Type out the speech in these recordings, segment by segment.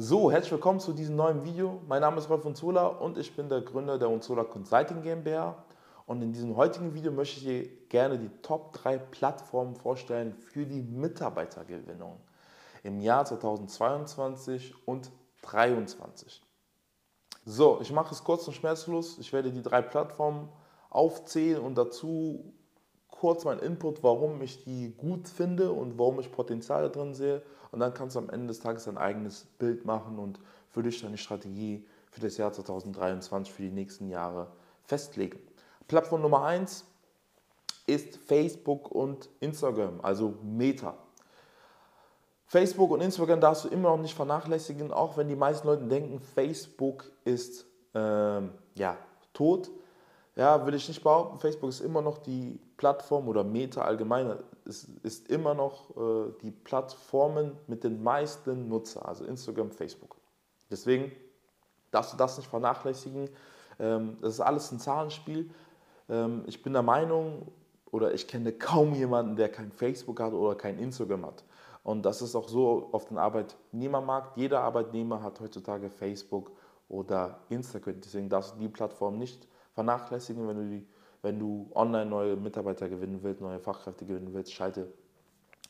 So, herzlich willkommen zu diesem neuen Video. Mein Name ist Rolf Unzola und ich bin der Gründer der Unzola Consulting GmbH. Und in diesem heutigen Video möchte ich dir gerne die Top 3 Plattformen vorstellen für die Mitarbeitergewinnung im Jahr 2022 und 2023. So, ich mache es kurz und schmerzlos. Ich werde die drei Plattformen aufzählen und dazu kurz mein Input, warum ich die gut finde und warum ich Potenzial drin sehe. Und dann kannst du am Ende des Tages dein eigenes Bild machen und für dich deine Strategie für das Jahr 2023, für die nächsten Jahre festlegen. Plattform Nummer 1 ist Facebook und Instagram, also Meta. Facebook und Instagram darfst du immer noch nicht vernachlässigen, auch wenn die meisten Leute denken, Facebook ist ähm, ja, tot ja, will ich nicht behaupten, Facebook ist immer noch die Plattform oder Meta allgemein ist, ist immer noch äh, die Plattformen mit den meisten Nutzer, also Instagram, Facebook. Deswegen darfst du das nicht vernachlässigen. Ähm, das ist alles ein Zahlenspiel. Ähm, ich bin der Meinung, oder ich kenne kaum jemanden, der kein Facebook hat oder kein Instagram hat. Und das ist auch so auf dem Arbeitnehmermarkt. Jeder Arbeitnehmer hat heutzutage Facebook oder Instagram. Deswegen darfst du die Plattform nicht vernachlässigen, wenn du, die, wenn du online neue Mitarbeiter gewinnen willst, neue Fachkräfte gewinnen willst, schalte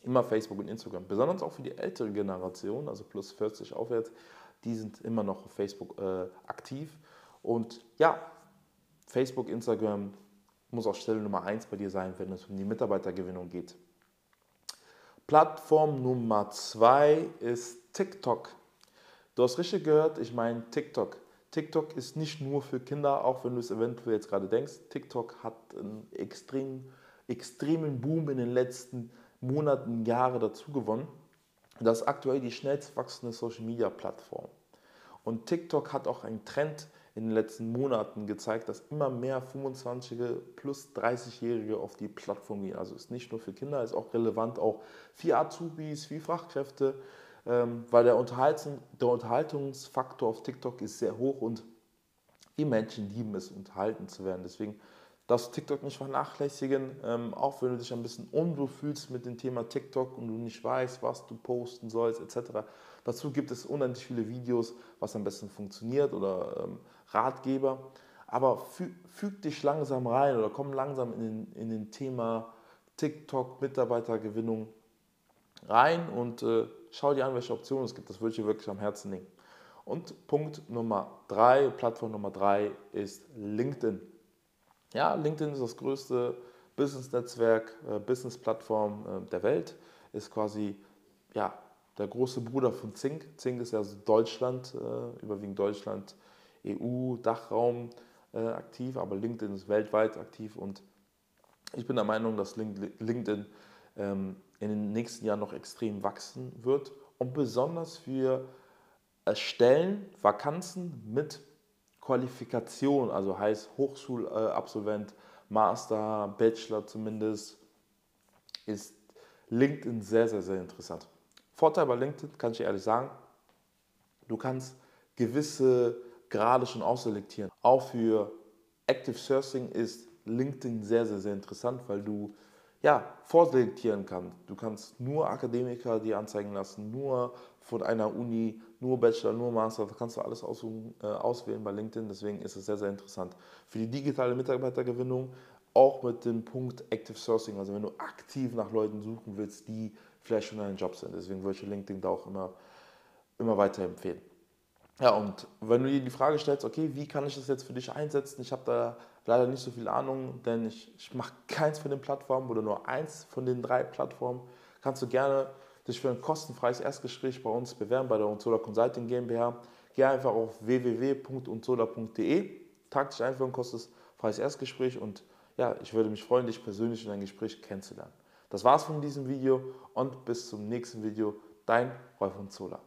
immer Facebook und Instagram. Besonders auch für die ältere Generation, also plus 40 aufwärts, die sind immer noch auf Facebook äh, aktiv. Und ja, Facebook, Instagram muss auch Stelle Nummer 1 bei dir sein, wenn es um die Mitarbeitergewinnung geht. Plattform Nummer 2 ist TikTok. Du hast richtig gehört, ich meine TikTok. TikTok ist nicht nur für Kinder, auch wenn du es eventuell jetzt gerade denkst. TikTok hat einen extrem, extremen Boom in den letzten Monaten, Jahren dazu gewonnen. Das ist aktuell die schnellst wachsende Social Media Plattform. Und TikTok hat auch einen Trend in den letzten Monaten gezeigt, dass immer mehr 25 plus 30-Jährige auf die Plattform gehen. Also ist nicht nur für Kinder, ist auch relevant auch für Azubis, für Fachkräfte, weil der, Unterhaltung, der Unterhaltungsfaktor auf TikTok ist sehr hoch und die Menschen lieben es, unterhalten zu werden. Deswegen darfst du TikTok nicht vernachlässigen, ähm, auch wenn du dich ein bisschen unwohl fühlst mit dem Thema TikTok und du nicht weißt, was du posten sollst, etc. Dazu gibt es unendlich viele Videos, was am besten funktioniert oder ähm, Ratgeber. Aber füg, füg, dich langsam rein oder komm langsam in den, in den Thema TikTok, Mitarbeitergewinnung rein und äh, schau dir an, welche Optionen es gibt. Das würde ich dir wirklich am Herzen legen. Und Punkt Nummer drei, Plattform Nummer drei ist LinkedIn. Ja, LinkedIn ist das größte Business-Netzwerk, äh, Business-Plattform äh, der Welt. Ist quasi ja, der große Bruder von Zink. Zink ist ja also Deutschland, äh, überwiegend Deutschland, EU, Dachraum äh, aktiv, aber LinkedIn ist weltweit aktiv und ich bin der Meinung, dass LinkedIn in den nächsten Jahren noch extrem wachsen wird und besonders für Stellen, Vakanzen mit Qualifikation, also heißt Hochschulabsolvent, Master, Bachelor zumindest, ist LinkedIn sehr, sehr, sehr interessant. Vorteil bei LinkedIn, kann ich ehrlich sagen, du kannst gewisse Grade schon ausselektieren. Auch für Active Sourcing ist LinkedIn sehr, sehr, sehr interessant, weil du ja, vorselektieren kann. Du kannst nur Akademiker dir anzeigen lassen, nur von einer Uni, nur Bachelor, nur Master, da kannst du alles aussuchen, äh, auswählen bei LinkedIn, deswegen ist es sehr, sehr interessant. Für die digitale Mitarbeitergewinnung auch mit dem Punkt Active Sourcing, also wenn du aktiv nach Leuten suchen willst, die vielleicht schon in einem Job sind. Deswegen würde ich LinkedIn da auch immer, immer weiterempfehlen. Ja, und wenn du dir die Frage stellst, okay, wie kann ich das jetzt für dich einsetzen? Ich habe da leider nicht so viel Ahnung, denn ich, ich mache keins von den Plattformen oder nur eins von den drei Plattformen. Kannst du gerne dich für ein kostenfreies Erstgespräch bei uns bewerben, bei der Unzola Consulting GmbH. Geh einfach auf www.unzola.de, tag dich einfach ein kostenfreies Erstgespräch und ja, ich würde mich freuen, dich persönlich in ein Gespräch kennenzulernen. Das war's von diesem Video und bis zum nächsten Video. Dein Rolf Unzola.